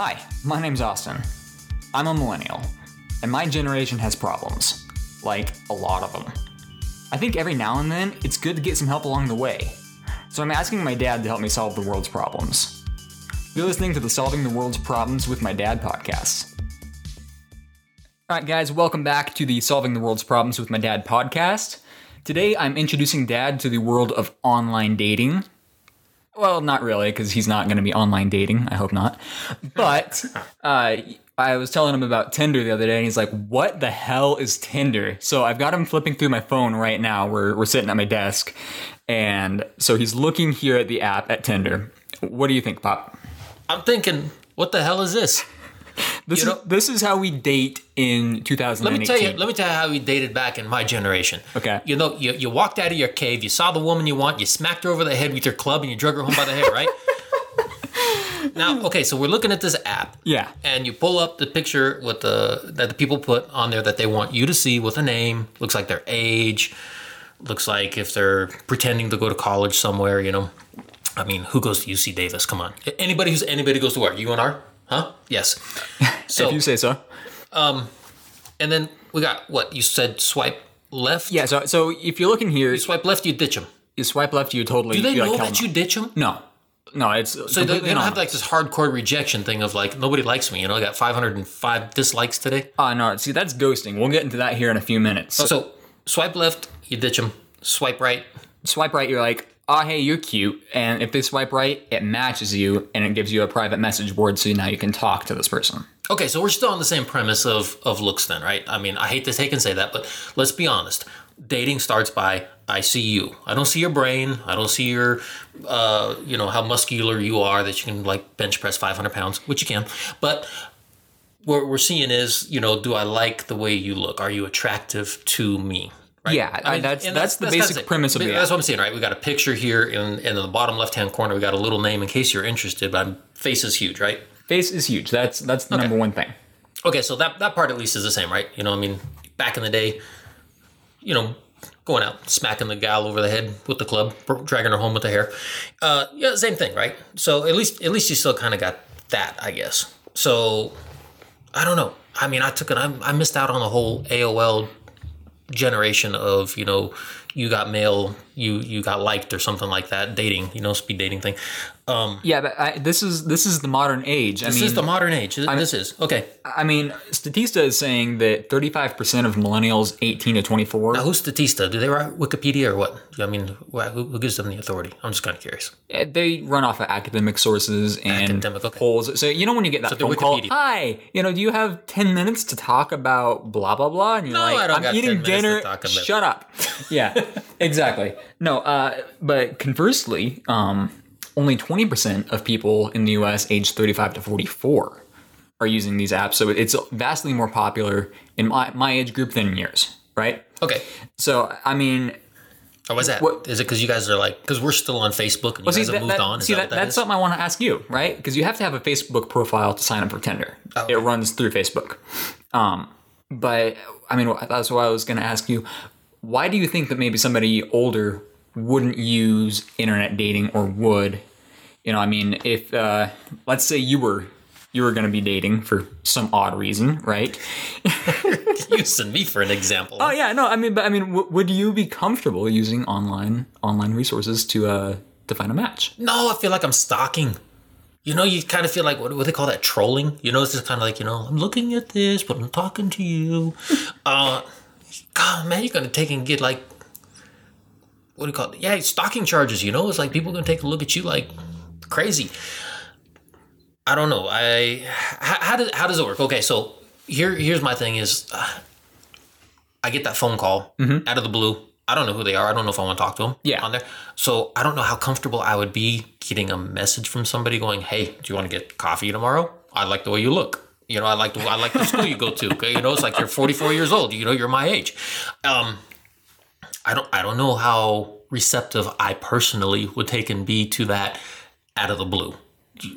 Hi, my name's Austin. I'm a millennial, and my generation has problems. Like, a lot of them. I think every now and then, it's good to get some help along the way. So I'm asking my dad to help me solve the world's problems. You're listening to the Solving the World's Problems with My Dad podcast. Alright, guys, welcome back to the Solving the World's Problems with My Dad podcast. Today, I'm introducing Dad to the world of online dating. Well, not really, because he's not going to be online dating. I hope not. But uh, I was telling him about Tinder the other day, and he's like, "What the hell is Tinder?" So I've got him flipping through my phone right now. We're we're sitting at my desk, and so he's looking here at the app at Tinder. What do you think, Pop? I'm thinking, what the hell is this? This You is know- this is how we date in 2018. Let me tell you. Let me tell you how we dated back in my generation. Okay. You know, you, you walked out of your cave, you saw the woman you want, you smacked her over the head with your club, and you drug her home by the hair, right? now, okay, so we're looking at this app. Yeah. And you pull up the picture with the that the people put on there that they want you to see with a name. Looks like their age. Looks like if they're pretending to go to college somewhere. You know, I mean, who goes to UC Davis? Come on, anybody who's anybody goes to where UNR? Huh? Yes. So if you say so. Um, and then we got what you said. Swipe left. Yeah. So so if you're looking here, Swipe left, you ditch them. you swipe left, you totally. Do they you, know kill that you ditch them? No, no. It's So they, they don't have like this hardcore rejection thing of like nobody likes me. You know, I got 505 dislikes today. Oh no, see that's ghosting. We'll get into that here in a few minutes. So, So swipe left, you ditch them. Swipe right, swipe right, you're like, oh hey, you're cute. And if they swipe right, it matches you and it gives you a private message board so now you can talk to this person. Okay, so we're still on the same premise of of looks then, right? I mean, I hate to take and say that, but let's be honest. Dating starts by I see you. I don't see your brain. I don't see your, uh, you know, how muscular you are that you can like bench press 500 pounds, which you can. But what we're seeing is, you know, do I like the way you look? Are you attractive to me? Right? Yeah, I- that's- and that's the basic it. premise of the That's what I'm saying, right? We got a picture here, in, in the bottom left hand corner, we got a little name in case you're interested. But I'm, face is huge, right? Face is huge. That's that's the number one thing. Okay, so that that part at least is the same, right? You know, I mean, back in the day, you know, going out, smacking the gal over the head with the club, dragging her home with the hair. Uh, yeah, same thing, right? So at least at least you still kind of got that, I guess. So I don't know. I mean, I took it. I, I missed out on the whole AOL generation of you know, you got mail, you you got liked or something like that, dating, you know, speed dating thing. Um, Yeah, but I, this is this is the modern age. I this mean, is the modern age. This is okay. I mean, Statista is saying that 35% of millennials 18 to 24 Now, who's Statista? Do they write Wikipedia or what? I mean, who, who gives them the authority? I'm just kind of curious. Eh, they run off of academic sources and Academic, okay. polls. So you know when you get that they're phone call, hi, you know, do you have ten minutes to talk about blah blah blah? And you're No, like, I don't I'm eating dinner. Shut up. yeah, exactly. No, uh, but conversely, um, only twenty percent of people in the U.S. aged thirty-five to forty-four are using these apps. So it's vastly more popular in my my age group than in yours, right? Okay. So I mean, was that? Is What- it because you guys are like, because we're still on Facebook and you see, have that- moved that- on? Is see that, that, that's is? something I want to ask you, right? Because you have to have a Facebook profile to sign up for Tinder. Oh. It runs through Facebook. Um, but I mean, that's why I was going to ask you. Why do you think that maybe somebody older wouldn't use internet dating or would? You know, I mean, if uh, let's say you were you were going to be dating for some odd reason, right? using me for an example. Oh yeah, no, I mean, but I mean, w- would you be comfortable using online online resources to uh, to find a match? No, I feel like I'm stalking. You know, you kind of feel like what, what they call that trolling. You know, it's just kind of like you know, I'm looking at this, but I'm talking to you. uh, God, man, you're gonna take and get like what do you call it? Yeah, stalking charges. You know, it's like people are gonna take a look at you like crazy. I don't know. I how, how does how does it work? Okay, so here here's my thing is, uh, I get that phone call out of the blue. I don't know who they are. I don't know if I want to talk to them. Yeah. on there. So I don't know how comfortable I would be getting a message from somebody going, "Hey, do you want to get coffee tomorrow? I like the way you look. You know, I like the I like the school you go to. Okay, you know, it's like you're 44 years old. You know, you're my age. Um, I don't I don't know how receptive I personally would take and be to that out of the blue.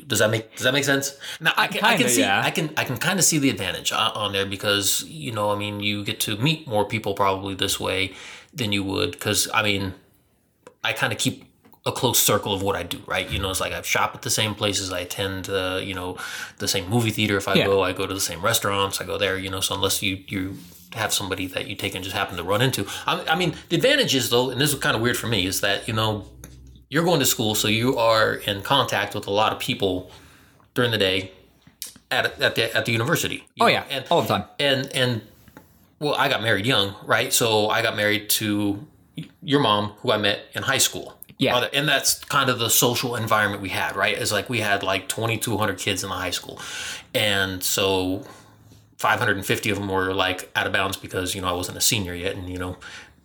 Does that make Does that make sense? Now I can, I Kinda, can see yeah. I can I can kind of see the advantage on on there because you know I mean you get to meet more people probably this way than you would because I mean I kind of keep a close circle of what I do, right? You know, it's like I shop at the same places, I attend, uh, you know, the same movie theater. If I Yeah. go, I go to the same restaurants, I go there. You know, so unless you you have somebody that you take and just happen to run into, I, I mean, the advantage is though, and this is kind of weird for me, is that you know, you're going to school, so you are in contact with a lot of people during the day at at the at the university. Oh know, yeah, and all the time. and and well i got married young right so i got married to your mom who i met in high school Yeah. And that's kind of the social environment we had right it's like we had like 2200 kids in the high school and so 550 of them were like out of bounds because you know i wasn't a senior yet and you know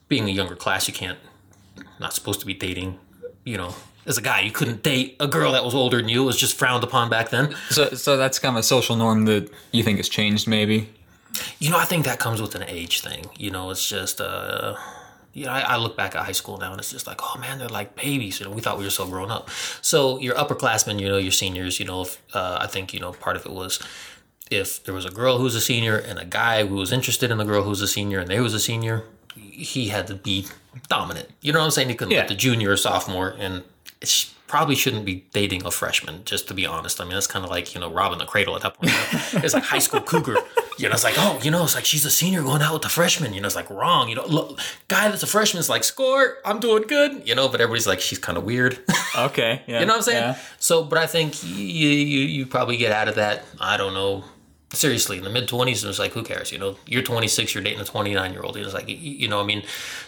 being a younger class you can't not supposed to be dating you know as a guy you couldn't date a girl that was older than you it was just frowned upon back then So so that's kind of a social norm that you think has changed, maybe. You know, I think that comes with an age thing. You know, it's just, uh, you know, I, I look back at high school now and it's just like, oh man, they're like babies. You know, we thought we were so grown up. So your upperclassmen, you know, your seniors, you know, if, uh, I think, you know, part of it was if there was a girl who was a senior and a guy who was interested in the girl who was a senior and they was a senior, he had to be dominant. You know what I'm saying? He couldn't Yeah. let the junior or sophomore and it's probably shouldn't be dating a freshman, just to be honest. I mean, that's kind of like, you know, robbing the cradle at that point. you know? It's like high school cougar. You know, it's like, oh, you know, it's like she's a senior going out with a freshman. You know, it's like wrong. You know, look, guy that's a freshman is like, score, I'm doing good. You know, but everybody's like, she's kind of weird. Okay. Yeah. You know what I'm saying? Yeah. So, but I think you, you you probably get out of that. I don't know. Seriously, in the mid twenties, it's like who cares? You know, you're 26, you're dating a 29 year old. It's like you, know, I mean,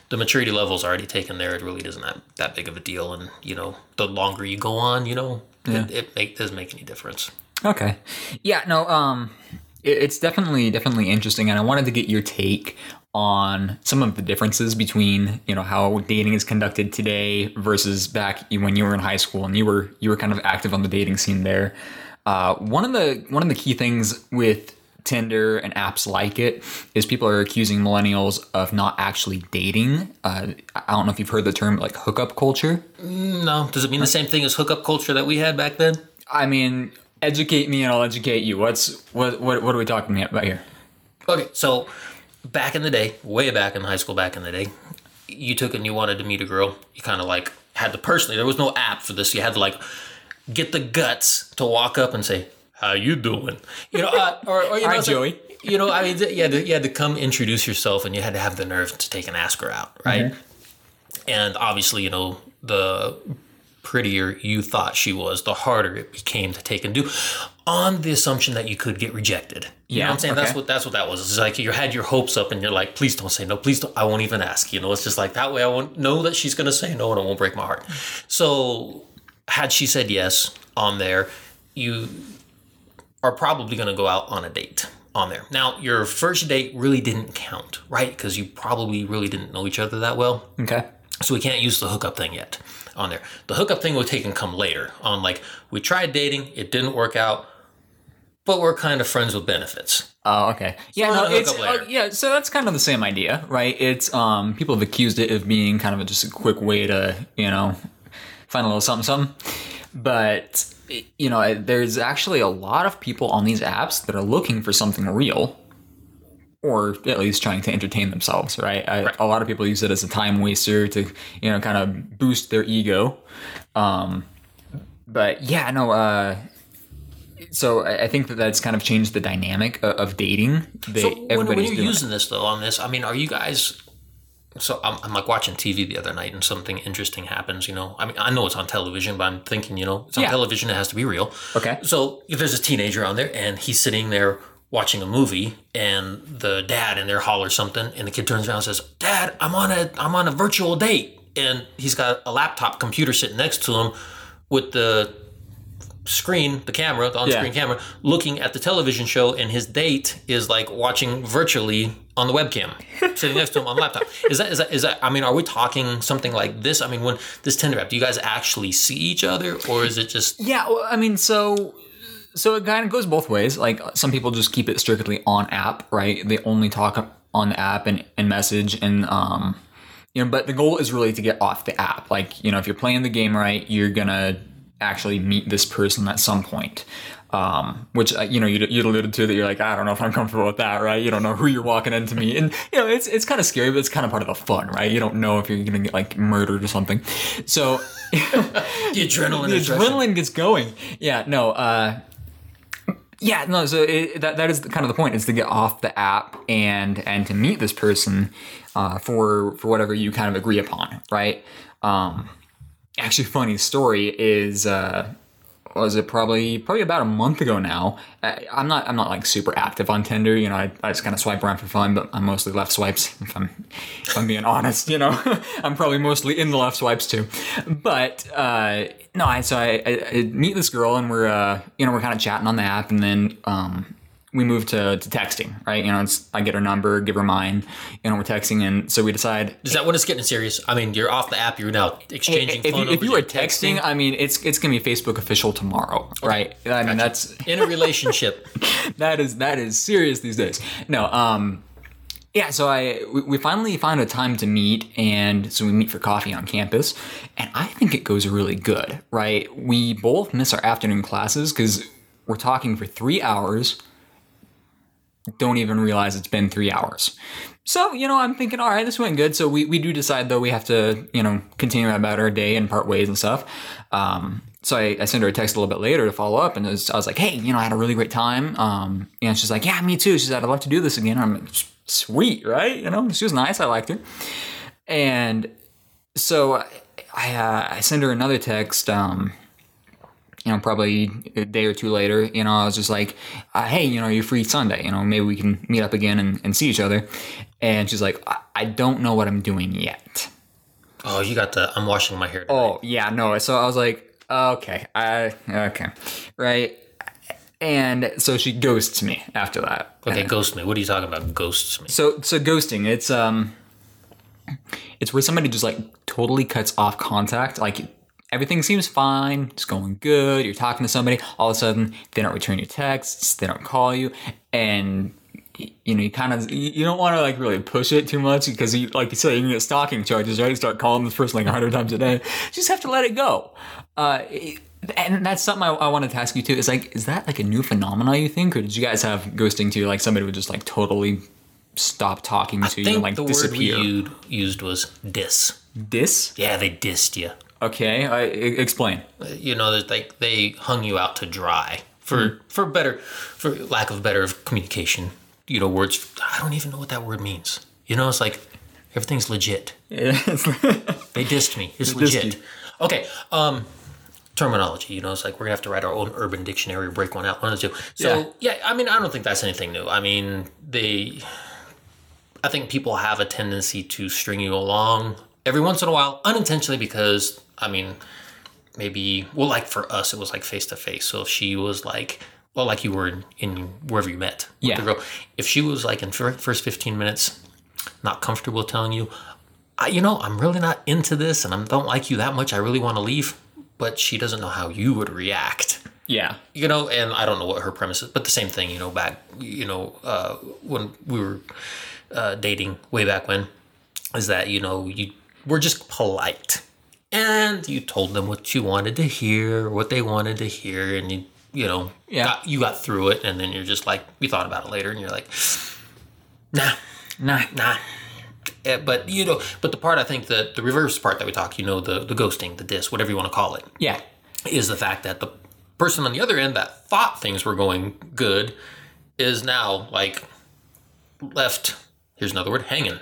the maturity level's already taken there. It really isn't that that big of a deal. And you know, the longer you go on, you know, it, it make, doesn't make any difference. Okay. Yeah, no, um it, it's definitely definitely interesting and I wanted to get your take on some of the differences between, you know, how dating is conducted today versus back when you were in high school and you were you were kind of active on the dating scene there. Uh one of the one of the key things with Tinder and apps like it is people are accusing millennials of not actually dating. Uh, I don't know if you've heard the term like hookup culture. No, does it mean the same thing as hookup culture that we had back then? I mean, educate me and I'll educate you. What's what what what are we talking about here? Okay, so back in the day, way back in high school, back in the day, you took and you wanted to meet a girl. You kind of like had to personally. There was no app for this. You had to like get the guts to walk up and say, "How you doing?" You know, uh, or, or you know, Hi, like- Joey. you know, I mean, you had, to, you had to come introduce yourself, and you had to have the nerve to take and ask her out, right? And obviously, you know, the prettier you thought she was, the harder it became to take and do, on the assumption that you could get rejected. You know Yeah, what I'm saying? That's what that's what that was. It's like you had your hopes up, and you're like, please don't say no, please don't. I won't even ask. You know, it's just like that way. I won't know that she's gonna say no, and it won't break my heart. So, had she said yes on there, you are probably going to go out on a date on there. Now, your first date really didn't count, right? Because you probably really didn't know each other that well. Okay. So we can't use the hookup thing yet on there. The hookup thing will take and come later on like we tried dating, it didn't work out, but we're kind of friends with benefits. Oh, okay. Yeah, on no, it's uh, yeah. So that's kind of the same idea, right? It's um, people have accused it of being kind of a, just a quick way to you know find a little something, something. But you know, there's actually a lot of people on these apps that are looking for something real, or at least trying to entertain themselves, right? I, Right. A lot of people use it as a time waster to you know kind of boost their ego. Um, but yeah, no. Uh, so I think that that's kind of changed the dynamic of dating. They, So when, when everybody's you're it. using this though on this, I mean, are you guys? So I'm, I'm like watching TV the other night and something interesting happens. You know, I mean, I know it's on television, but I'm thinking, you know, it's on Yeah. television. It has to be real. Okay. So there's a teenager on there and he's sitting there watching a movie, and the dad in there hollers something, and the kid turns around and says, "Dad, I'm on a I'm on a virtual date," and he's got a laptop computer sitting next to him with the screen, the camera, the on-screen Yeah. camera, looking at the television show, and his date is like watching virtually on the webcam, sitting next to him on the laptop. Is that is that is that? I mean, are we talking something like this? I mean, when this Tinder app, do you guys actually see each other, or is it just Yeah, well, I mean, so so it kind of goes both ways. Like some people just keep it strictly on app, right? They only talk on the app and, and message and um you know, but the goal is really to get off the app. Like, you know, if you're playing the game right, you're gonna actually meet this person at some point. Um, which uh, you know you you alluded to that you're like I don't know if I'm comfortable with that, right? You don't know who you're walking into me, and you know it's it's kind of scary, but it's kind of part of the fun, right? You don't know if you're gonna get like murdered or something. So The adrenaline. the adrenaline gets going. Yeah, no, uh, yeah, no. So it, that that is kind of the point is to get off the app and and to meet this person uh, for for whatever you kind of agree upon, right? Um, actually, funny story is. Uh, was it probably probably about a month ago now? I, I'm not I'm not like super active on Tinder. You know, I, I just kind of swipe around for fun, but I'm mostly left swipes. If I'm if I'm being honest, you know, I'm probably mostly in the left swipes too. But uh, no, I so I, I, I meet this girl and we're uh, you know we're kind of chatting on the app, and then um, we move to, to texting, right? You know, it's I get her number, give her mine, you know, we're texting, and so we decide Is that when it's getting serious? I mean, you're off the app. You're now exchanging if phone you, if you were you're texting, I mean, it's it's gonna be Facebook official tomorrow, right? I mean, that's in a relationship. that is that is serious these days. No, um, yeah. So I we, we finally find a time to meet, and so we meet for coffee on campus, and I think it goes really good, right? We both miss our afternoon classes because we're talking for three hours. Don't even realize it's been three hours. So, you know, I'm thinking, all right, this went good. So we, we do decide though we have to, you know, continue about our day and part ways and stuff. Um, so I, I sent her a text a little bit later to follow up and was, I was like, hey, you know, I had a really great time. Um, and she's like, yeah, me too. She said, I'd love to do this again. I'm like, sweet, right? You know, she was nice. I liked her. And so I, uh, I send her another text, um, you know, probably a day or two later, you know, I was just like, uh, hey, you know, you're free Sunday? You know, maybe we can meet up again and, and see each other. And she's like, I, I don't know what I'm doing yet. Oh, you got the. I'm washing my hair. tonight. Oh, yeah, no. So I was like, okay, I, okay, right. And so she ghosts me after that. Okay, ghost me. What are you talking about? Ghosts me. So so ghosting, it's um it's where somebody just like totally cuts off contact. Like everything seems fine, it's going good, you're talking to somebody, all of a sudden they don't return your texts, they don't call you, and you know, you kind of you don't want to like really push it too much because you like you said, you can get stalking charges, right? You start calling this person like a hundred times a day. You just have to let it go. Uh, and that's something I, I wanted to ask you too. Is like, is that like a new phenomenon you think, or did you guys have ghosting too? Like somebody would just like totally stop talking to I you think and like the disappear. word we used, was diss. Dis? Yeah, they dissed you. Okay, I, e- explain. You know, that like they hung you out to dry for for better, for lack of better communication. You know, words. I don't even know what that word means. You know, it's like everything's legit. They dissed me. It's dissed legit. Okay. Um, terminology. You know, it's like we're gonna have to write our own urban dictionary, break one out, one or two. So yeah. I mean, I don't think that's anything new. I mean, they. I think people have a tendency to string you along every once in a while, unintentionally, because I mean, maybe well, like for us, it was like face to face. So if she was like. Well, like you were in, in wherever you met with Yeah. the girl. If she was like in fir- first fifteen minutes, not comfortable telling you, I, you know, I'm really not into this and I don't like you that much. I really want to leave. But she doesn't know how you would react. Yeah. You know, and I don't know what her premise is, but the same thing, you know, back, you know, uh, when we were uh, dating way back when, is that, you know, you were just polite. And you told them what you wanted to hear, what they wanted to hear, and you, you know, Yeah. got, you got through it. And then you're just like, you thought about it later, and you're like, nah, Nah. nah. Eh, but you know, but the part I think that the reverse part that we talk, you know, the the ghosting, the diss, whatever you want to call it, Yeah. is the fact that the person on the other end that thought things were going good is now like left. Here's another word: hanging.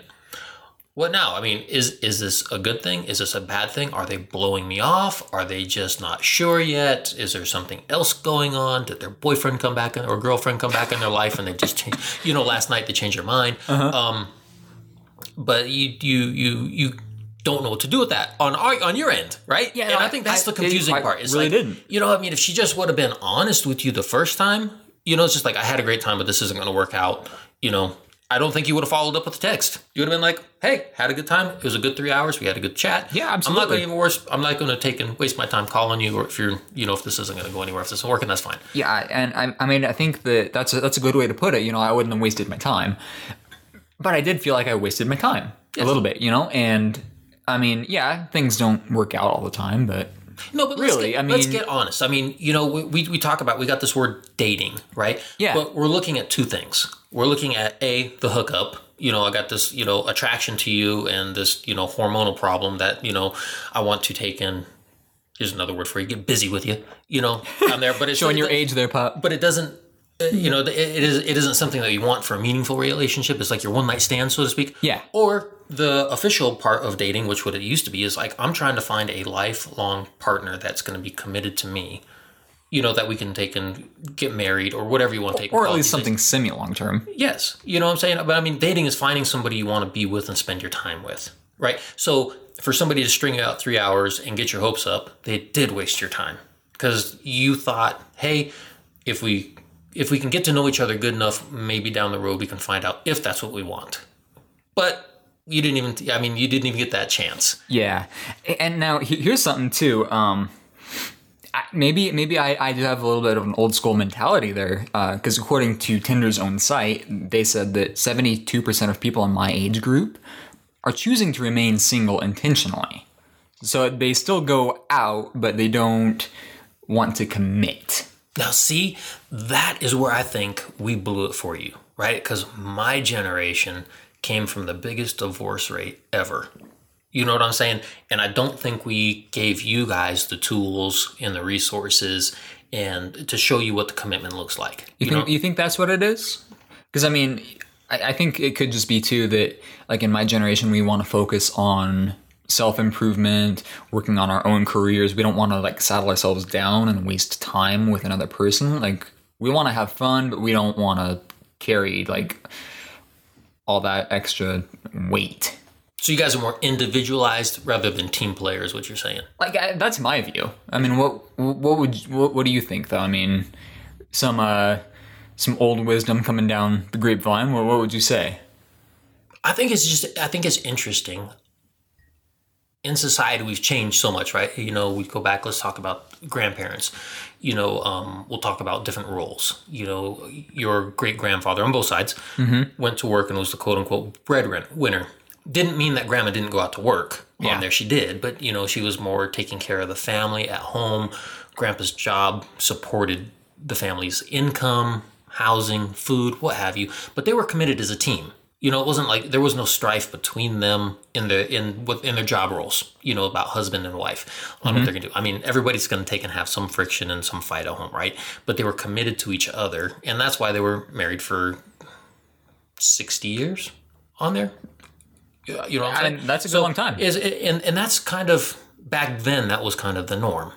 What now? I mean, is is this a good thing? Is this a bad thing? Are they blowing me off? Are they just not sure yet? Is there something else going on? Did their boyfriend come back in, or girlfriend come back in their life and they just changed? You know, last night they changed their mind. Um, but you you you you don't know what to do with that on our, on your end, right? Yeah, and no, I think that's I- the confusing I part. It's really like, didn't. you know, I mean, if she just would have been honest with you the first time, you know, it's just like I had a great time, but this isn't going to work out. You know, I don't think you would have followed up with the text. You would have been like, "Hey, had a good time. It was a good three hours. We had a good chat. Yeah, absolutely. I'm not going to even worse. I'm not going to take and waste my time calling you, or if you're, you know, if this isn't going to go anywhere, if this isn't working, that's fine. Yeah, and I, I mean, I think that that's a, that's a good way to put it. You know, I wouldn't have wasted my time, but I did feel like I wasted my time a little bit. You know, and I mean, yeah, things don't work out all the time, but No, but Really, let's get, I let's mean- get honest. I mean, you know, we, we, we talk about we got this word dating, right? Yeah. But we're looking at two things. We're looking at a the hookup. You know, I got this you know attraction to you and this you know hormonal problem that you know I want to take in. Here's another word for you. Get busy with you. You know, I'm there, but it's Showing your age there, pop. But it doesn't. Uh, You know, it it is. It isn't something that you want for a meaningful relationship. It's like your one night stand, so to speak. Yeah. Or the official part of dating, which what it used to be, is like I'm trying to find a lifelong partner that's going to be committed to me. You know that we can take and get married or whatever you want to take. Or at least days. something semi long term. Yes, you know what I'm saying. But I mean, dating is finding somebody you want to be with and spend your time with, right? So for somebody to string you out three hours and get your hopes up, they did waste your time because you thought, hey, if we if we can get to know each other good enough, maybe down the road we can find out if that's what we want. But you didn't even. I mean, you didn't even get that chance. Yeah, and now here's something too. Um, maybe maybe I, I do have a little bit of an old school mentality there, because according to Tinder's own site, they said that 72 percent of people in my age group are choosing to remain single intentionally. So they still go out, but they don't want to commit. Now, see, that is where I think we blew it for you, right? Because my generation came from the biggest divorce rate ever. You know what I'm saying? And I don't think we gave you guys the tools and the resources and to show you what the commitment looks like. You, You, think know, you think that's what it is? Because I mean, I, I think it could just be too that like in my generation we want to focus on self improvement, working on our own careers. We don't want to like saddle ourselves down and waste time with another person. Like we want to have fun, but we don't want to carry like all that extra weight. so you guys are more individualized rather than team players. What you're saying? Like I, that's my view. I mean, what what would what, what do you think though? I mean, some uh some old wisdom coming down the grapevine. What what would you say? I think it's just I think it's interesting. In society, we've changed so much, right? You know, we go back. Let's talk about grandparents. You know, um, we'll talk about different roles. You know, your great grandfather on both sides went to work and was the quote unquote breadwinner. Didn't mean that grandma didn't go out to work. Yeah. On there, she did, but you know, she was more taking care of the family at home. Grandpa's job supported the family's income, housing, food, what have you. But they were committed as a team. You know, it wasn't like there was no strife between them in the in with in their job roles. You know, about husband and wife on what mm-hmm. they're gonna do. I mean, everybody's gonna take and have some friction and some fight at home, right? But they were committed to each other, and that's why they were married for sixty years on there. You know, I mean, that's a good long time. Is and and that's kind of back then. That was kind of the norm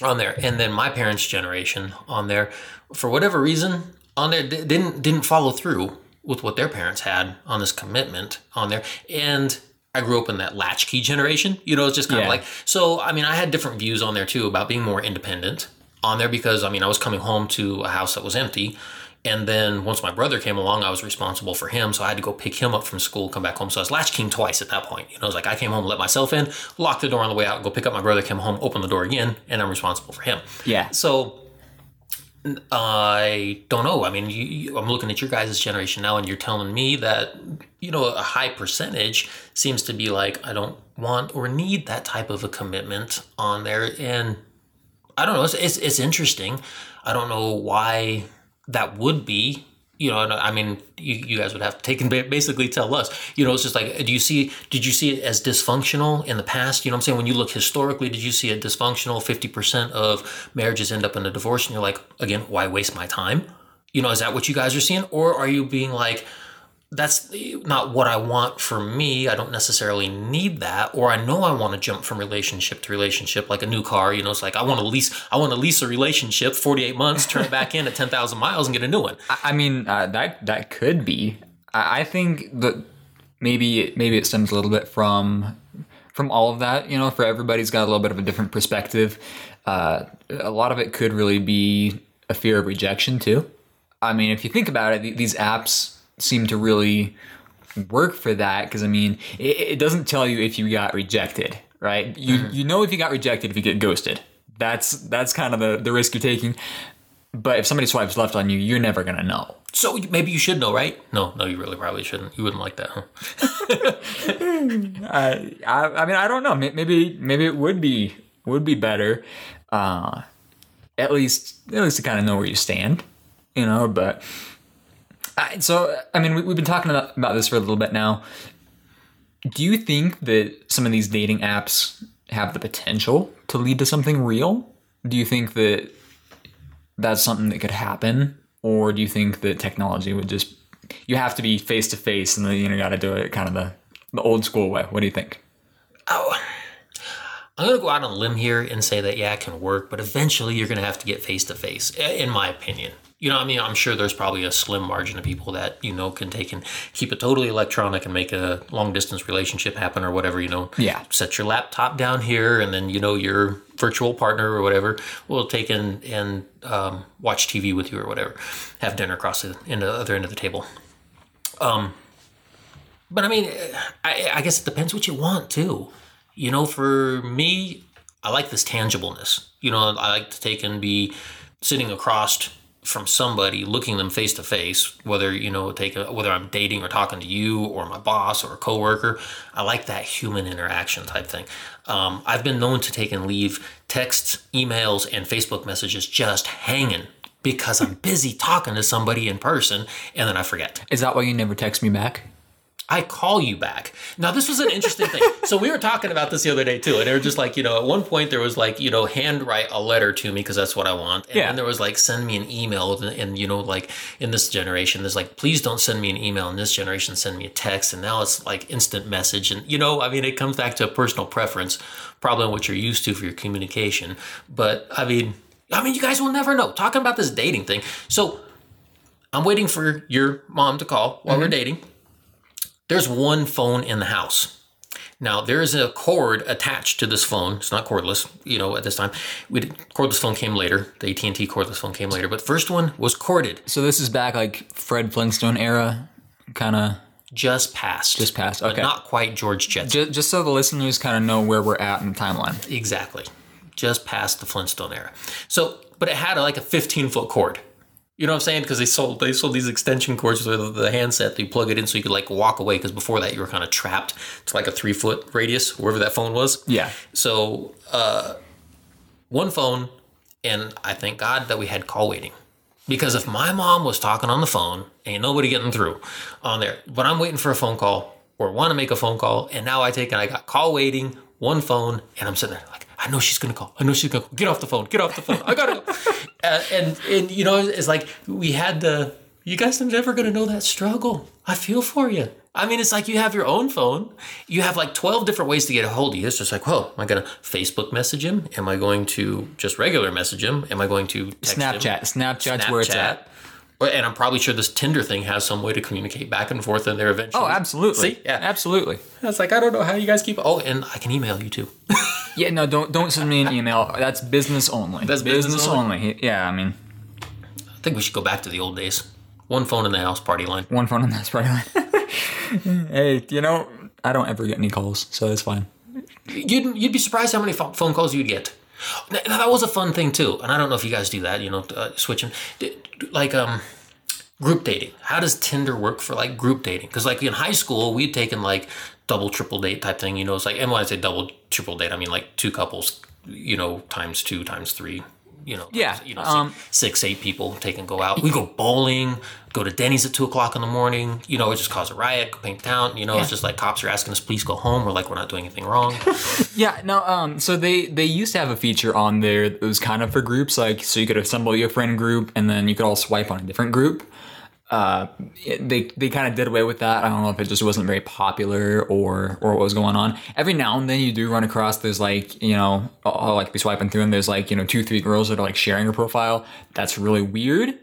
on there. And then my parents' generation on there, for whatever reason, on there didn't didn't follow through with what their parents had on this commitment on there. And I grew up in that latchkey generation. You know, it's just kind Yeah. of like so. I mean, I had different views on there too about being more independent on there because I mean, I was coming home to a house that was empty. And then once my brother came along, I was responsible for him. So I had to go pick him up from school, come back home. So I was latchkeying twice at that point. You know, it was like I came home, let myself in, locked the door on the way out, go pick up my brother, come home, open the door again, and I'm responsible for him. Yeah. So I don't know. I mean, you, you, I'm looking at your guys' generation now, and you're telling me that you know a high percentage seems to be like I don't want or need that type of a commitment on there, and I don't know. It's it's, it's interesting. I don't know why that would be. You know, I mean, you, you guys would have to take and basically tell us. You know, it's just like, do you see? Did you see it as dysfunctional in the past? You know, what I'm saying when you look historically, did you see it dysfunctional? Fifty percent of marriages end up in a divorce, and you're like, again, why waste my time? You know, is that what you guys are seeing, or are you being like, that's not what I want for me. I don't necessarily need that, or I know I want to jump from relationship to relationship, like a new car. You know, it's like I want to lease. I want to lease a relationship, forty eight months, turn it back in at ten thousand miles, and get a new one. I mean, uh, that that could be. I, I think that maybe maybe it stems a little bit from from all of that. You know, for everybody's got a little bit of a different perspective. Uh, a lot of it could really be a fear of rejection too. I mean, if you think about it, th- these apps seem to really work for that because I mean, it, it doesn't tell you if you got rejected, right? You you know if you got rejected if you get ghosted. That's that's kind of the the risk you're taking. But if somebody swipes left on you, you're never gonna know. So maybe you should know, right? No, no, you really probably shouldn't. You wouldn't like that, huh? I, I, I mean, I don't know. Maybe, maybe it would be would be better. Uh, at least, at least to kind of know where you stand, you know. But I, so, I mean, we, we've been talking about, this for a little bit now. Do you think that some of these dating apps have the potential to lead to something real? Do you think that that's something that could happen, or do you think that technology would just you have to be face to face and then you know got to do it kind of the the old school way? What do you think? Oh, I'm gonna go out on a limb here and say that yeah, it can work, but eventually you're gonna have to get face to face, in my opinion. You know, I mean, I'm sure there's probably a slim margin of people that you know can take and keep it totally electronic and make a long distance relationship happen or whatever. You know, Yeah. Set your laptop down here, and then you know your virtual partner or whatever will take and and um, watch TV with you or whatever, have dinner across the, in the other end of the table. Um, but I mean, I, I guess it depends what you want too. You know, for me, I like this tangibleness. You know, I like to take and be sitting across from somebody, looking them face to face, whether you know, take a, whether I'm dating or talking to you or my boss or a coworker. I like that human interaction type thing. Um, I've been known to take and leave texts, emails, and Facebook messages just hanging because I'm busy talking to somebody in person, and then I forget. Is that why you never text me back? I call you back. Now, this was an interesting thing. So we were talking about this the other day too, and they were just like, you know, at one point there was like, you know, handwrite a letter to me because that's what I want, and Yeah. then there was like, send me an email, and, and you know, like in this generation, there's like, please don't send me an email. In this generation, send me a text, and now it's like instant message, and you know, I mean, it comes back to a personal preference, probably what you're used to for your communication. But I mean, I mean, you guys will never know. Talking about this dating thing, so I'm waiting for your mom to call while we're mm-hmm. dating there's one phone in the house. Now there is a cord attached to this phone. It's not cordless, you know. At this time, we did, cordless phone came later. The AT and T cordless phone came later, but first one was corded, So this is back like Fred Flintstone era, kind of just past. just past. Okay. not quite George Jetson. just, just so the listeners kind of know where we're at in the timeline. exactly, just past the Flintstone era. So, but it had like a 15 foot cord. You know what I'm saying? Because they sold they sold these extension cords with the handset. You plug it in so you could like walk away. Because before that you were kind of trapped to like a three foot radius wherever that phone was. Yeah. So uh, one phone, and I thank God that we had call waiting. Because if my mom was talking on the phone, ain't nobody getting through on there. But I'm waiting for a phone call or want to make a phone call, and now I take and I got call waiting, one phone, and I'm sitting there like, I know she's gonna call. I know she's gonna call. Get off the phone. Get off the phone. I gotta go. Uh, and and you know, it's like we had the. You guys are never gonna know that struggle. I feel for you. I mean, it's like you have your own phone. You have like 12 different ways to get a hold of you. It's just like, whoa, am I going to Facebook message him? Am I going to just regular message him? Am I going to text him? Snapchat. Snapchat's where it's at. And I'm probably sure this Tinder thing has some way to communicate back and forth in there eventually. Oh, absolutely. See? Yeah. absolutely. I was like, I don't know how you guys keep. Oh, and I can email you too. Yeah, no, don't don't send me an email. That's business only. That's business only. Yeah, I mean, I think we should go back to the old days. One phone in the house, party line. one phone in the house party line. hey, you know, I don't ever get any calls, so it's fine. You'd, you'd be surprised how many pho- phone calls you'd get. Now, that was a fun thing too, and I don't know if you guys do that. You know, uh, switching like um group dating. How does Tinder work for like group dating? Because like in high school, we'd taken like double, triple date type thing. You know, it's like and when I say double, triple date, I mean like two couples. You know, times two, times three. You know, Yeah, You know, um, six, eight people take and go out. We go bowling, go to Denny's at two o'clock in the morning. You know, it just cause a riot, paint town. You know, it's just like cops are asking us, please go home. We're like, we're not doing anything wrong. Yeah, no, um, so they they used to have a feature on there that was kind of for groups, like so you could assemble your friend group and then you could all swipe on a different group. Uh, they they kind of did away with that. I don't know if it just wasn't very popular or or what was going on. Every now and then you do run across there's like you know I'll, like be swiping through and there's like you know two three girls that are like sharing a profile. That's really weird.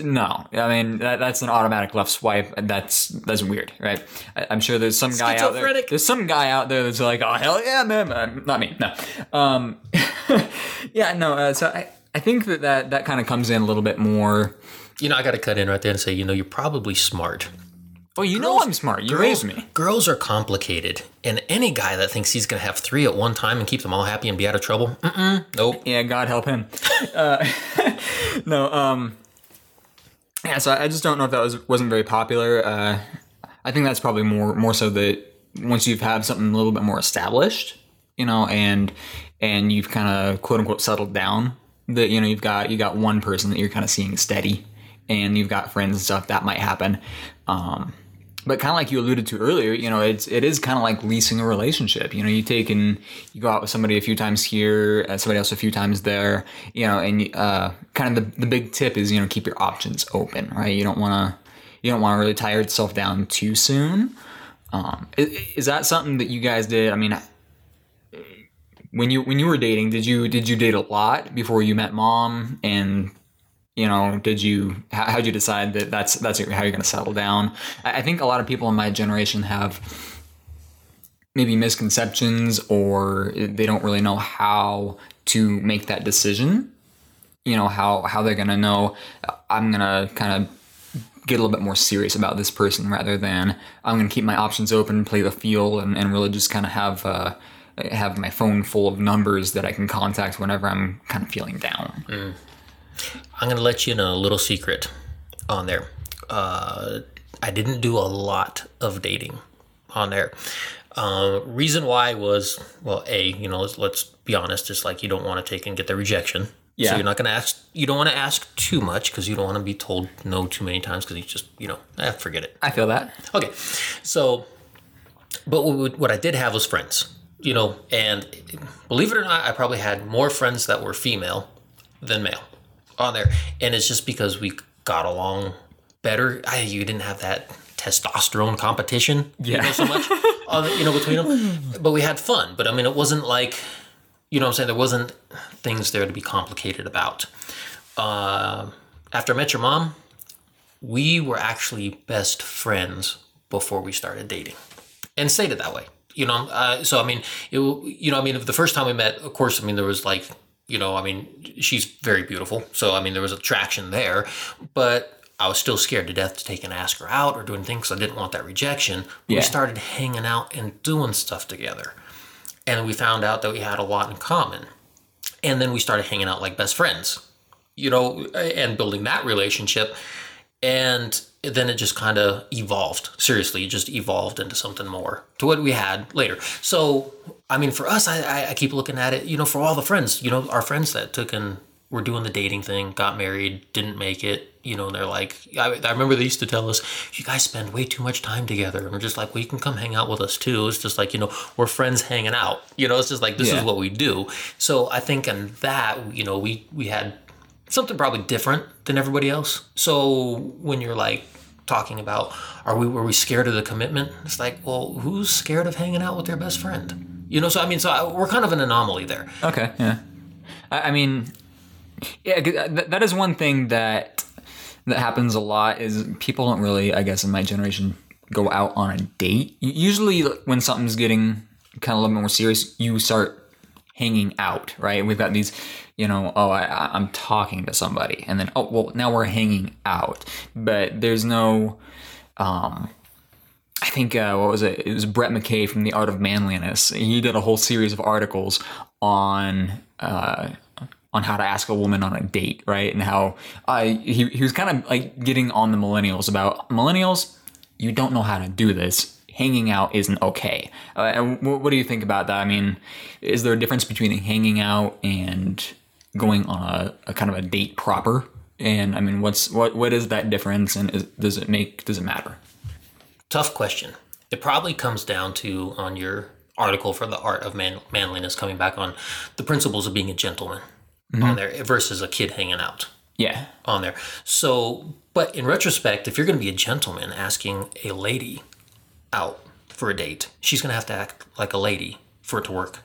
No, I mean that, that's an automatic left swipe. That's that's weird, right? I, I'm sure there's some guy out there. There's some guy out there that's like, oh hell yeah, man, Uh, not me. No, um, yeah, no. Uh, so I, I think that that, that kind of comes in a little bit more. You know, I got to cut in right there and say, you know, you're probably smart. Oh, you know I'm smart. You raised me. Girls are complicated, and any guy that thinks he's going to have three at one time and keep them all happy and be out of trouble, mm-mm, nope. Yeah, God help him. uh, no, um, yeah. So I I just don't know if that was wasn't very popular. Uh, I think that's probably more more so that once you've had something a little bit more established, you know, and and you've kind of quote unquote settled down. That you know you've got you got one person that you're kind of seeing steady, and you've got friends and stuff that might happen. Um, but kind of like you alluded to earlier, you know, it's it is kind of like leasing a relationship. You know, you take and you go out with somebody a few times here, uh, somebody else a few times there. You know, and uh, kind of the the big tip is you know keep your options open, right? You don't want to you don't want to really tie yourself down too soon. Um, is, is that something that you guys did? I mean, when you when you were dating, did you did you date a lot before you met mom? And you know, did you how how'd you decide that that's that's how you're going to settle down? I, think a lot of people in my generation have maybe misconceptions or they don't really know how to make that decision. You know how how they're going to know I'm going to kind of get a little bit more serious about this person rather than I'm going to keep my options open, play the field and, and really just kind of have uh, have my phone full of numbers that I can contact whenever I'm kind of feeling down. Mm. I'm going to let you know a little secret on there. Uh, I didn't do a lot of dating on there. Uh, reason why was well, a you know let's, let's be honest, it's like you don't want to take and get the rejection. Yeah. So you're not going to ask. You don't want to ask too much because you don't want to be told no too many times because you just you know eh, forget it. I feel that. Okay, so but what, what I did have was friends you know, and believe it or not, I probably had more friends that were female than male on there, and it's just because we got along better. I, you didn't have that testosterone competition, yeah. you know, so much, uh, you know, between them. But we had fun. But I mean, it wasn't like, you know, what I'm saying there wasn't things there to be complicated about. Uh, after I met your mom, we were actually best friends before we started dating, and stayed it that way you know, uh, so I mean, it, you know, I mean, the first time we met, of course, I mean, there was like, you know, I mean, she's very beautiful, so I mean, there was attraction there, but I was still scared to death to take and ask her out or doing things. I didn't want that rejection. Yeah. We started hanging out and doing stuff together, and we found out that we had a lot in common, and then we started hanging out like best friends, you know, and building that relationship, and then it just kind of evolved. Seriously, it just evolved into something more to what we had later. So, I mean, for us, I, I keep looking at it, you know, for all the friends, you know, our friends that took and were doing the dating thing, got married, didn't make it, you know, and they're like, I, I remember they used to tell us, you guys spend way too much time together. And we're just like, well, you can come hang out with us too. It's just like, you know, we're friends hanging out. You know, it's just like, this yeah. is what we do. So I think in that, you know, we, we had something probably different than everybody else. So when you're like talking about, are we were we scared of the commitment? It's like, well, who's scared of hanging out with their best friend? You know, so I mean, so I, we're kind of an anomaly there. Okay, yeah. I, I mean, yeah, uh, that is one thing that that happens a lot. Is people don't really, I guess, in my generation, go out on a date. Usually, when something's getting kind of a little bit more serious, you start hanging out, right? We've got these you know, oh, I, I'm talking to somebody, and then oh, well, now we're hanging out. But there's no, um, I think uh, what was it? It was Brett McKay from The Art of Manliness. He did a whole series of articles on. Uh, on how to ask a woman on a date, right? And how uh, he, he was kind of like getting on the millennials about millennials, you don't know how to do this hanging out isn't okay. Uh, what do you think about that? I mean, is there a difference between hanging out and going on a, a kind of a date proper? And I mean, what's what what is that difference, and is, does it make does it matter? Tough question. It probably comes down to on your article for the art of man, manliness coming back on the principles of being a gentleman mm-hmm. on there versus a kid hanging out. Yeah, on there. So, but in retrospect, if you're going to be a gentleman asking a lady out for a date, she's going to have to act like a lady for it to work.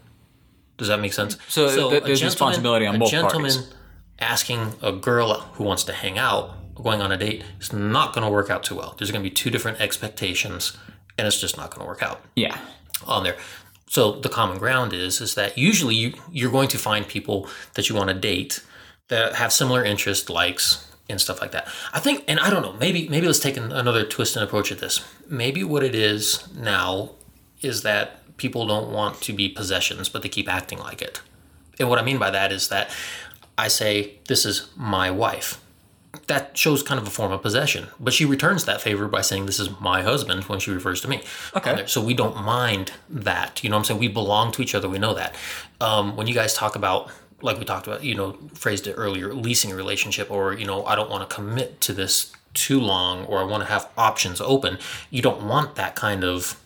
Does that make sense? So, so th- there's responsibility on both gentleman parties. asking a girl who wants to hang out, going on a date, is not going to work out too well. There's going to be two different expectations, and it's just not going to work out. Yeah. On there. So the common ground is is that usually you, you're going to find people that you want to date that have similar interests, likes, and stuff like that. I think, and I don't know, maybe maybe let's take another twist and approach at this. Maybe what it is now is that people don't want to be possessions, but they keep acting like it. And what I mean by that is that I say, This is my wife. that shows kind of a form of possession. But she returns that favor by saying, This is my husband when she refers to me. Okay. So we don't mind that. You know what I'm saying? We belong to each other. We know that. Um, when you guys talk about, like we talked about, you know, phrased it earlier, leasing a relationship, or, you know, I don't want to commit to this too long, or I want to have options open, you don't want that kind of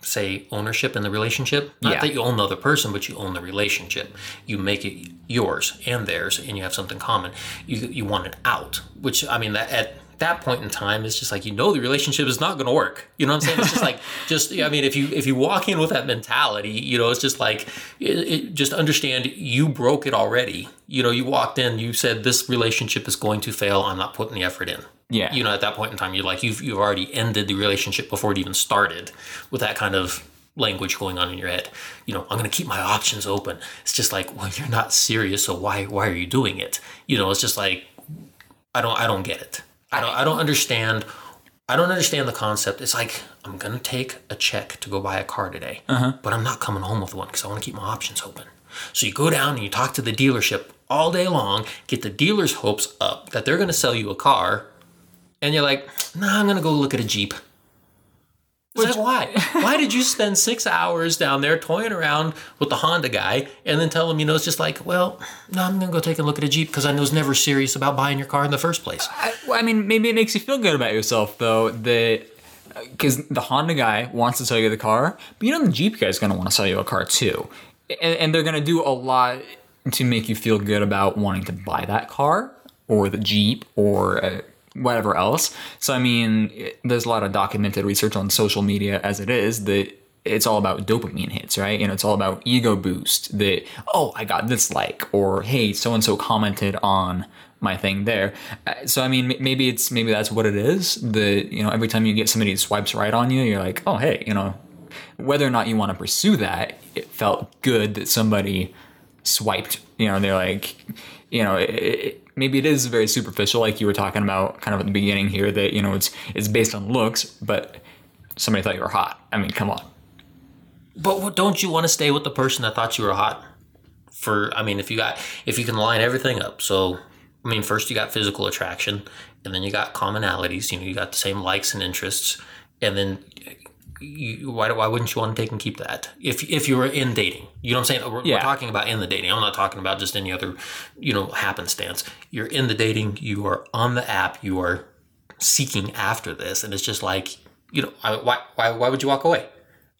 say ownership in the relationship. Not Yeah. that you own the other person but you own the relationship. You make it yours and theirs and you have something common. You you want it out which i mean that at that point in time it's just like you know the relationship is not going to work. You know what i'm saying? It's just like just i mean if you if you walk in with that mentality you know it's just like it, it, just understand you broke it already. You know you walked in you said this relationship is going to fail. I'm not putting the effort in. Yeah. you know at that point in time you're like you've, you've already ended the relationship before it even started with that kind of language going on in your head. You know i'm going to keep my options open. It's just like well you're not serious so why why are you doing it? You know it's just like i don't i don't get it i don't i don't understand i don't understand the concept. It's like i'm going to take a check to go buy a car today uh-huh. but i'm not coming home with one because i want to keep my options open. So you go down and you talk to the dealership all day long get the dealer's hopes up that they're going to sell you a car and you're like, nah, I'm gonna go look at a Jeep. It's like, why? why did you spend six hours down there toying around with the Honda guy and then tell him, you know, it's just like, well, no, I'm gonna go take a look at a Jeep because I know was never serious about buying your car in the first place. I, well, I mean, maybe it makes you feel good about yourself though that because the Honda guy wants to sell you the car, but you know the Jeep guy's going to want to sell you a car too, and, and they're going to do a lot to make you feel good about wanting to buy that car or the Jeep or uh, whatever else. So I mean, it- there's a lot of documented research on social media as it is that it's all about dopamine hits, right? You know, it's all about ego boost that, oh, I got this like, or hey, so and so commented on my thing there. Uh, So, I mean, maybe it's, maybe that's what it is. The, you know, every time you get somebody who swipes right on you, you're like, oh, hey, you know, whether or not you want to pursue that, it felt good that somebody swiped. You know, they're like, you know, it, it, maybe it is very superficial, like you were talking about kind of at the beginning here, that you know it's it's based on looks, but somebody thought you were hot. I mean, come on. But don't you want to stay with the person that thought you were hot? For I mean, if you got if you can line everything up, so I mean, first you got physical attraction, and then you got commonalities. You know, you got the same likes and interests, and then you, why why wouldn't you want to take and keep that if if you were in dating? You know what I'm saying? We're, Yeah. we're talking about in the dating. I'm not talking about just any other, you know, happenstance. You're in the dating. You are on the app. You are seeking after this, and it's just like you know, I, why why why would you walk away?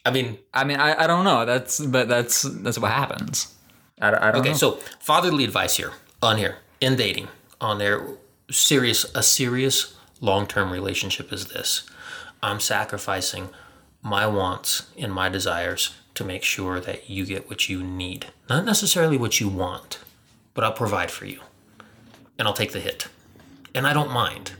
I mean, I mean, I, I don't know. That's but that's that's what happens. I, I don't Okay, know. so fatherly advice here on here in dating on their serious a serious long term relationship is this: I'm sacrificing my wants and my desires to make sure that you get what you need, not necessarily what you want, but I'll provide for you, and I'll take the hit, and I don't mind.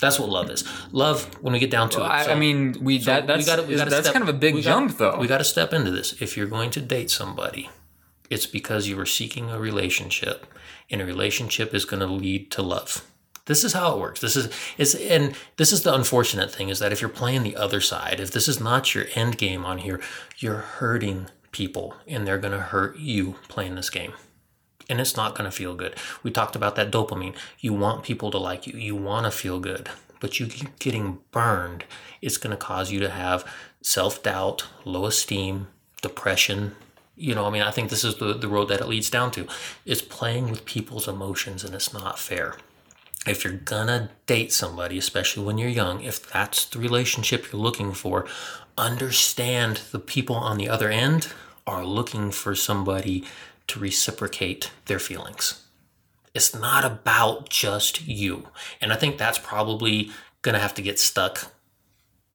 That's what love is. Love, when we get down to it. I, so- I mean, we so that that's gotta- gotta that's step- kind of a big we gotta- jump, though. We got to step into this. If you're going to date somebody, it's because you are seeking a relationship, and a relationship is going to lead to love. This is how it works. This is is and this is the unfortunate thing is that if you're playing the other side, if this is not your end game on here, you're hurting people, and they're going to hurt you playing this game and it's not going to feel good. We talked about that dopamine. You want people to like you, you want to feel good, but you keep getting burned. It's going to cause you to have self doubt, low esteem, depression. You know, I mean, I think this is the, the road that it leads down to. It's playing with people's emotions, and it's not fair. If you're gonna date somebody, especially when you're young, if that's the relationship you're looking for, understand the people on the other end are looking for somebody to reciprocate their feelings. It's not about just you. And I think that's probably to have to get stuck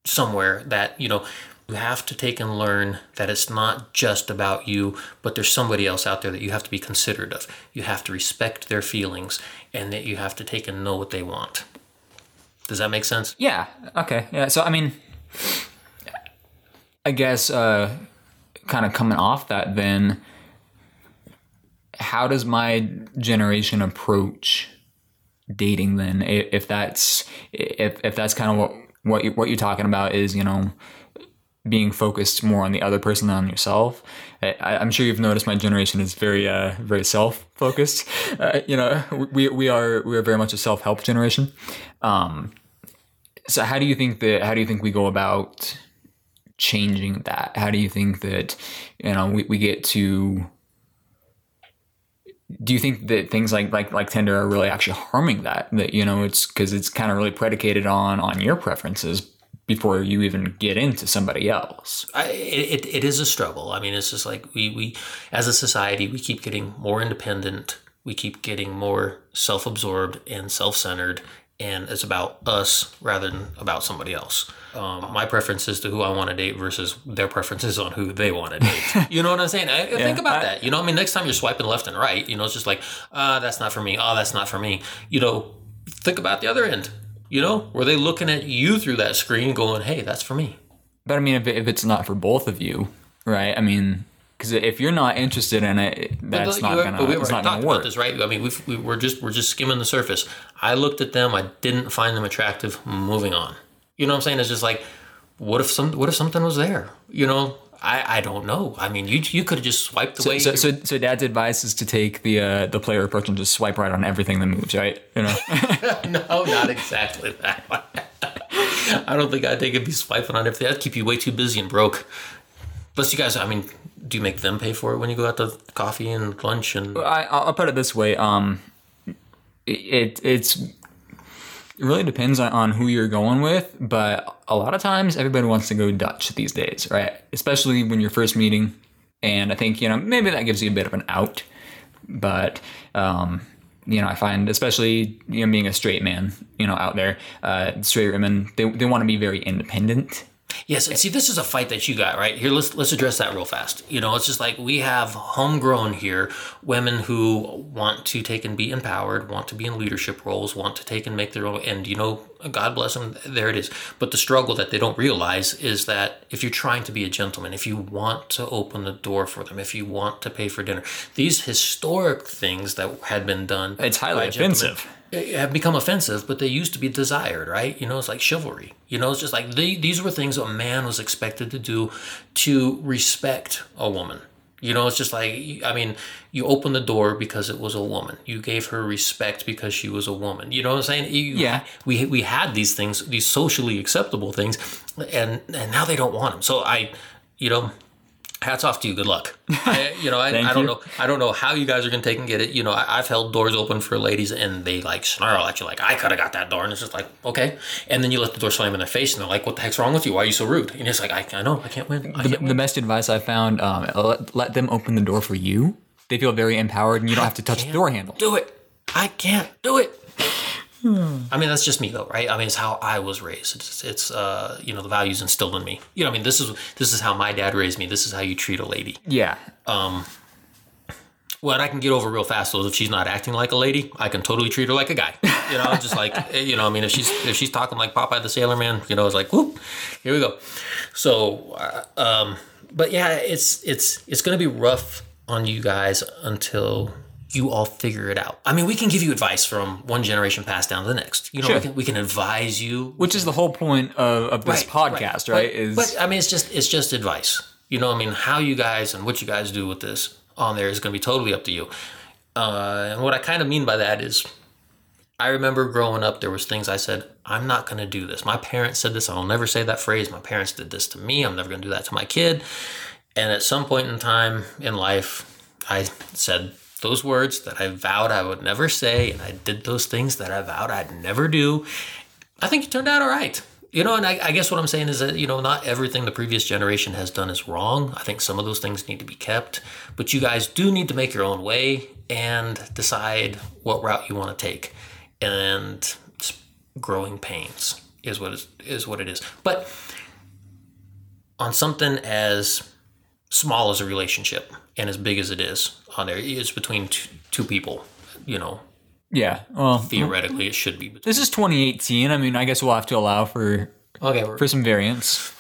somewhere that, you know, you have to take and learn that it's not just about you, but there's somebody else out there that you have to be considerate of. You have to respect their feelings and that you have to take and know what they want. Does that make sense? Yeah. Okay. Yeah. So I mean, I guess uh, kind of coming off that, then, how does my generation approach dating? Then, if that's if if that's kind of what what you, what you're talking about is, you know, being focused more on the other person than on yourself. I, I'm sure you've noticed my generation is very, uh, very self focused. Uh, you know, we, we are, we are very much a self help generation. Um, so how do you think that, how do you think we go about changing that? How do you think that, you know, we, we get to, do you think that things like like like Tinder are really actually harming that? That you know, it's because it's kind of really predicated on on your preferences before you even get into somebody else. I, it, it is a struggle. I mean, it's just like we, we, as a society, we keep getting more independent. We keep getting more self absorbed and self centered. And it's about us rather than about somebody else. Um, my preferences to who I want to date versus their preferences on who they want to date. you know what I'm saying? I, I think about I- that. You know, I mean, next time you're swiping left and right, you know, it's just like, uh, that's not for me. Oh, that's not for me. You know, think about the other end. You know, were they looking at you through that screen going, hey, that's for me? But I mean, if, if it's not for both of you, right? I mean, because if you're not interested in it, that's But not gonna but we it's not talked gonna about work. this, right? I mean, we've, we, we're just we're just skimming the surface. I looked at them. I didn't find them attractive. Moving on. You know what I'm saying? It's just like, what if some what if something was there? You know, I I don't know. I mean, you you could have just swiped away. So, so, so dad's advice is to take the uh, the player approach and just swipe right on everything that moves, right? You know, no, not exactly that. I don't think I'd take it be swiping on everything. That'd keep you way too busy and broke. Plus, you guys, I mean, do you make them pay for it when you go out to coffee and lunch and? I, I'll put it this way: um, it it's it really depends on, who you're going with, but a lot of times everybody wants to go Dutch these days, right? Especially when you're first meeting, and I think you know maybe that gives you a bit of an out, but um, you know I find especially you know being a straight man, you know out there, uh, straight women they they want to be very independent. Yes, and see, this is a fight that you got right here. Let's let's address that real fast. You know, it's just like we have homegrown here women who want to take and be empowered, want to be in leadership roles, want to take and make their own. And you know, God bless them, there it is. But the struggle that they don't realize is that if you're trying to be a gentleman, if you want to open the door for them, if you want to pay for dinner, these historic things that had been done, It's highly offensive. Have become offensive, but they used to be desired, right? You know, it's like chivalry. You know, it's just like the, these were things a man was expected to do to respect a woman. You know, it's just like, I mean, you opened the door because it was a woman. You gave her respect because she was a woman. You know what I'm saying? You- Yeah. We, we had these things, these socially acceptable things, and, and now they don't want them. So I, you know, hats off to you. Good luck. I, you know, I, I don't you. know. I don't know how you guys are gonna take and get it. You know, I, I've held doors open for ladies, and they like snarl at you, like I could have got that door, and it's just like okay. And then you let the door slam in their face, and they're like, "What the heck's wrong with you? Why are you so rude?" And it's like, I, I know, I can't win. I The, can't the best advice I found: um, let, let them open the door for you. They feel very empowered, and you don't have to touch the door handle. Do it. I can't do it. I mean, that's just me though, right? I mean, it's how I was raised. It's, it's uh, you know, the values instilled in me. You know, I mean, this is this is how my dad raised me. This is how you treat a lady. Yeah, Um. What I can get over real fast though is if she's not acting like a lady, I can totally treat her like a guy. You know, just like eh, you know, I mean, if she's if she's talking like Popeye the Sailor Man, you know, it's like whoop, here we go. So, uh, um, but yeah, it's it's it's gonna be rough on you guys until you all figure it out. I mean, we can give you advice from one generation passed down to the next. You know, Sure. we can we can advise you which is the whole point of, of this podcast, right? But, is but I mean, it's just it's just advice. You know, I mean, how you guys and what you guys do with this on there is going to be totally up to you. Uh, and what I kind of mean by that is, I remember growing up, there was things I said, I'm not going to do this. My parents said this. I'll never say that phrase. My parents did this to me. I'm never going to do that to my kid. And at some point in time in life, I said those words that I vowed I would never say, and I did those things that I vowed I'd never do. I think it turned out all right. You know, and I, I guess what I'm saying is that, you know, not everything the previous generation has done is wrong. I think some of those things need to be kept. But you guys do need to make your own way and decide what route you want to take. And growing pains is what is, is what it is. But on something as small as a relationship and as big as it is on there, it's between two, two people, you know, yeah. Well, theoretically it should be this is 2018. I mean, I guess we'll have to allow for Okay, for some variance.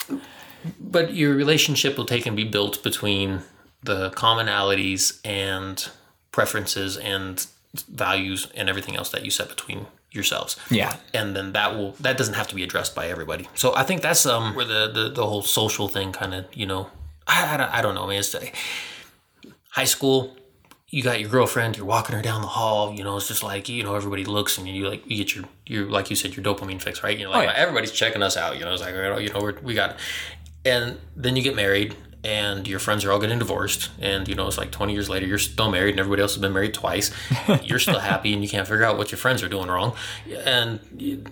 But your relationship will take and be built between the commonalities and preferences and values and everything else that you set between yourselves. Yeah. And then that will that doesn't have to be addressed by everybody. So I think that's um where the the, the whole social thing kind of you know I, I, don't- I don't know man. It's high school. You got your girlfriend. You're walking her down the hall. You know, it's just like you know everybody looks and you like you get your your like you said your dopamine fix right. You're like Oh, yeah. everybody's checking us out. You know, it's like oh, you know we got, and then you get married and your friends are all getting divorced and you know it's like 20 years later you're still married and everybody else has been married twice you're still happy and you can't figure out what your friends are doing wrong and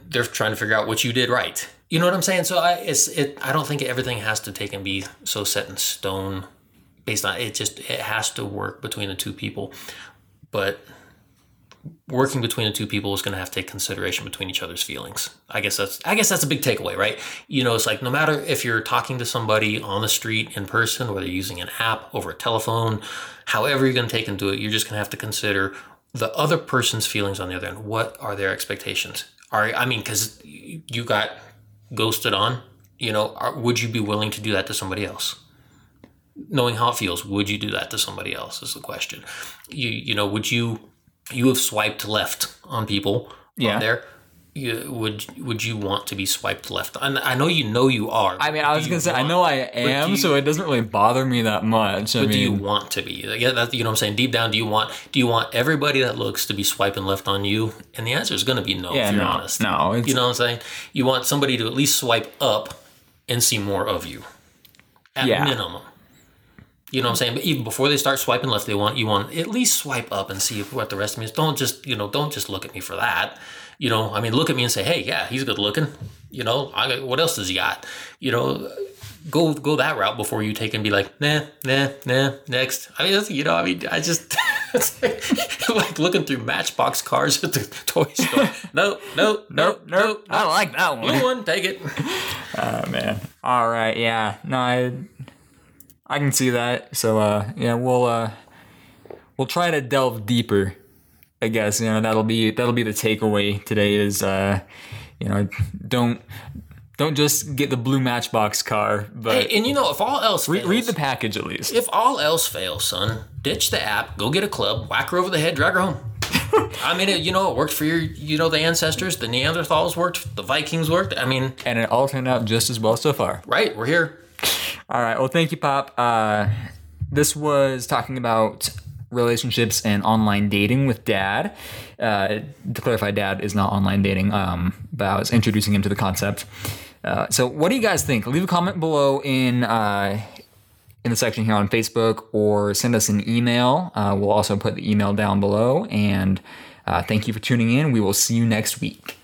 they're trying to figure out what you did right you know what i'm saying so i it's it i don't think everything has to take and be so set in stone based on it just it has to work between the two people but working between the two people is going to have to take consideration between each other's feelings. I guess that's I guess that's a big takeaway, right? You know, it's like no matter if you're talking to somebody on the street in person, whether you're using an app over a telephone, however you're going to take do it, you're just going to have to consider the other person's feelings on the other end. What are their expectations? Are I mean, because you got ghosted on, you know, are, would you be willing to do that to somebody else? Knowing how it feels, would you do that to somebody else? Is the question. You you know, would you you have swiped left on people Yeah. on there? You, would would you want to be swiped left? And I know you know you are. I mean, I was gonna say I know I am, you- so it doesn't really bother me that much. I But do you want to be? Yeah, that, you know what I'm saying. Deep down, do you want do you want everybody that looks to be swiping left on you? And the answer is going to be no. yeah, if you're no, honest. no, You know what I'm saying? You want somebody to at least swipe up and see more of you. At Yeah. minimum. You know what I'm saying? But even before they start swiping left, they want you want at least swipe up and see what the rest of me is. Don't just you know don't just look at me for that. You know, I mean, look at me and say, hey, yeah, he's good looking. You know, I, what else does he got? You know, go go that route before you take and be like, nah, nah, nah, next. I mean, you know, I mean, I just like, like looking through Matchbox cars at the toy store. No, no, no, no, I like that one. Blue one. one, take it. Oh man. All right, yeah. No, I I can see that. So uh yeah, we'll uh we'll try to delve deeper. I guess, you know, that'll be that'll be the takeaway today is uh you know, don't don't just get the blue matchbox car, but Hey, and you know, if all else fails, read the package at least. if all else fails, son, ditch the app, go get a club, whack her over the head, drag her home. I mean, it, you know, it worked for your, you know, the ancestors. The Neanderthals worked. The Vikings worked. I mean, And it all turned out just as well so far. right? We're here. All right. Well, thank you, Pop. Uh, this was talking about relationships and online dating with Dad. Uh, to clarify, Dad is not online dating, um, but I was introducing him to the concept. Uh, so, what do you guys think? Leave a comment below in uh, in the section here on Facebook, or send us an email. Uh, we'll also put the email down below. And uh, thank you for tuning in. We will see you next week.